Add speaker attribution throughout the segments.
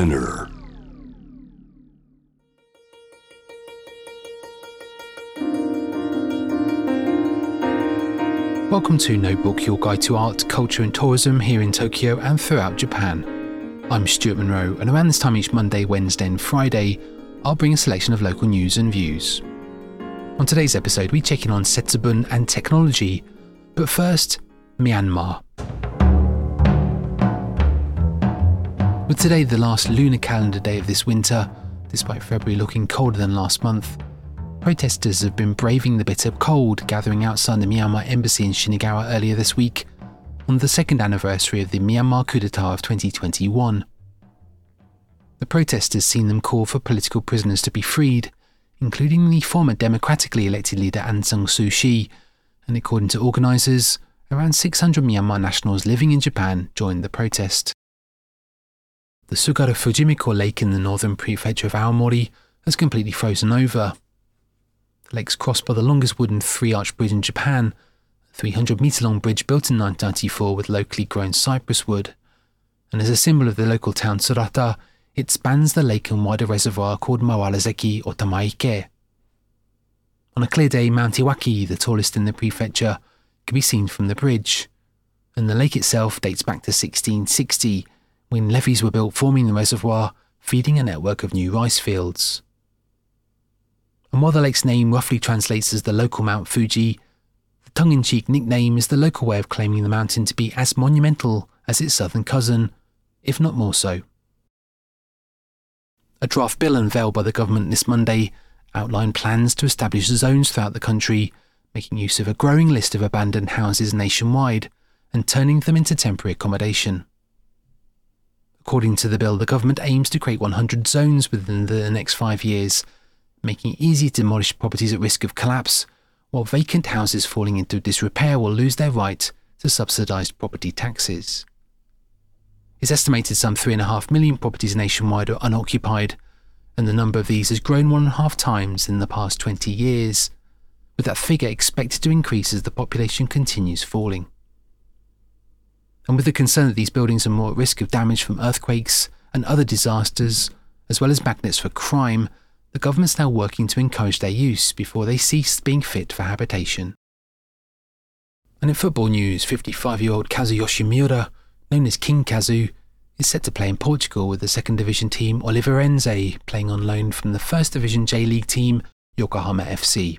Speaker 1: Spinner.
Speaker 2: Welcome to Notebook, your guide to art, culture, and tourism here in Tokyo and throughout Japan. I'm Stuart Monroe, and around this time each Monday, Wednesday, and Friday, I'll bring a selection of local news and views. On today's episode, we check in on Setsubun and technology, but first, Myanmar. With today the last lunar calendar day of this winter, despite February looking colder than last month, protesters have been braving the bitter cold, gathering outside the Myanmar embassy in Shinagawa earlier this week on the second anniversary of the Myanmar coup d'etat of 2021. The protesters seen them call for political prisoners to be freed, including the former democratically elected leader Aung San Suu Kyi, and according to organisers, around 600 Myanmar nationals living in Japan joined the protest the Tsugaru Fujimiko Lake in the northern prefecture of Aomori has completely frozen over. The lake's crossed by the longest wooden three arch bridge in Japan, a 300 metre long bridge built in 1994 with locally grown cypress wood. And as a symbol of the local town Tsuruta, it spans the lake and wider reservoir called Mawarizeki or Tamaike. On a clear day, Mount Iwaki, the tallest in the prefecture, can be seen from the bridge. And the lake itself dates back to 1660 when levees were built forming the reservoir, feeding a network of new rice fields. And while the lake's name roughly translates as the local Mount Fuji, the tongue in cheek nickname is the local way of claiming the mountain to be as monumental as its southern cousin, if not more so. A draft bill unveiled by the government this Monday outlined plans to establish zones throughout the country, making use of a growing list of abandoned houses nationwide and turning them into temporary accommodation. According to the bill, the government aims to create 100 zones within the next five years, making it easy to demolish properties at risk of collapse, while vacant houses falling into disrepair will lose their right to subsidised property taxes. It's estimated some 3.5 million properties nationwide are unoccupied, and the number of these has grown one and a half times in the past 20 years, with that figure expected to increase as the population continues falling and with the concern that these buildings are more at risk of damage from earthquakes and other disasters, as well as magnets for crime, the government's now working to encourage their use before they cease being fit for habitation. And in football news, 55 year old Kazuyoshi Miura, known as King Kazu, is set to play in Portugal with the second division team Oliveirense, playing on loan from the first division J League team Yokohama FC.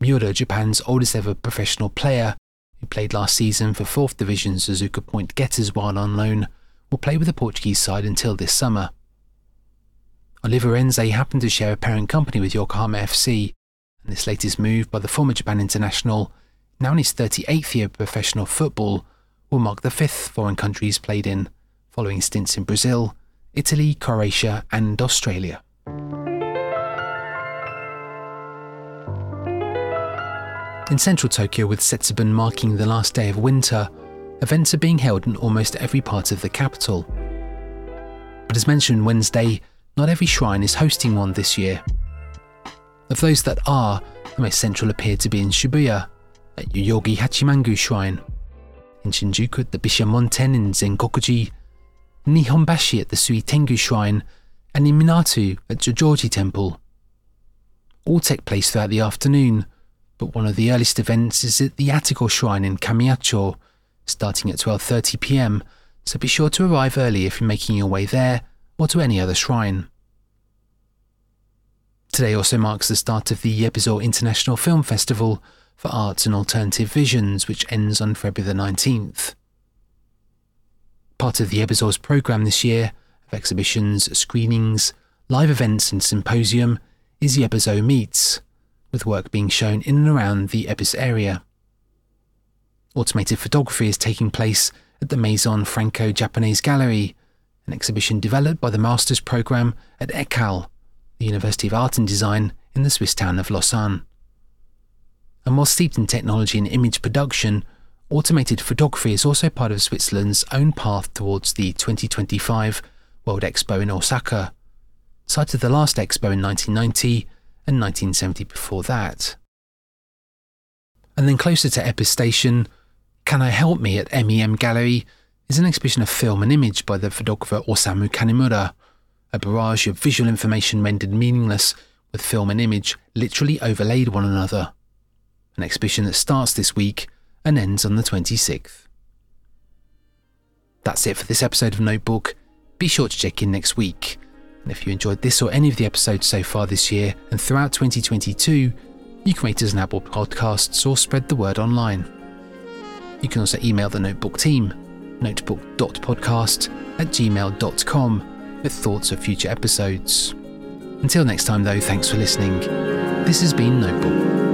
Speaker 2: Miura, Japan's oldest ever professional player, who played last season for 4th Division Suzuka Point Getters while on loan, will play with the Portuguese side until this summer. Oliveirense happened to share a parent company with Yokohama FC, and this latest move by the former Japan international, now in his 38th year of professional football, will mark the fifth foreign country he's played in, following stints in Brazil, Italy, Croatia, and Australia. In central Tokyo, with Setsubun marking the last day of winter, events are being held in almost every part of the capital. But as mentioned Wednesday, not every shrine is hosting one this year. Of those that are, the most central appear to be in Shibuya, at Yoyogi Hachimangu Shrine, in Shinjuku at the Bishamonten in Zenkokuji, Nihonbashi at the Suitengu Shrine, and in Minato at Zojoji Temple. All take place throughout the afternoon, but one of the earliest events is at the Atago Shrine in Kamiyacho, starting at 12:30 p.m. So be sure to arrive early if you're making your way there or to any other shrine. Today also marks the start of the Yebizo International Film Festival for Arts and Alternative Visions, which ends on February the 19th. Part of the Yebizo's programme this year of exhibitions, screenings, live events, and symposium is Yebizo Meets, with work being shown in and around the Ebisu area. Automated photography is taking place at the Maison Franco Japanese Gallery, an exhibition developed by the Master's Programme at ECAL, the University of Art and Design in the Swiss town of Lausanne. And while steeped in technology and image production, automated photography is also part of Switzerland's own path towards the 2025 World Expo in Osaka, site of the last expo in 1990 and 1970 before that. And then closer to Ebisu Station, Can I Help Me at MEM Gallery is an exhibition of film and image by the photographer Osamu Kanemura, a barrage of visual information rendered meaningless with film and image literally overlaid one another. An exhibition that starts this week and ends on the 26th. That's it for this episode of Notebook. Be sure to check in next week. And if you enjoyed this or any of the episodes so far this year and throughout 2022, you can rate us on Apple Podcasts or spread the word online. You can also email the Notebook team, notebook.podcast at gmail.com, with thoughts of future episodes. Until next time, though, thanks for listening. This has been Notebook.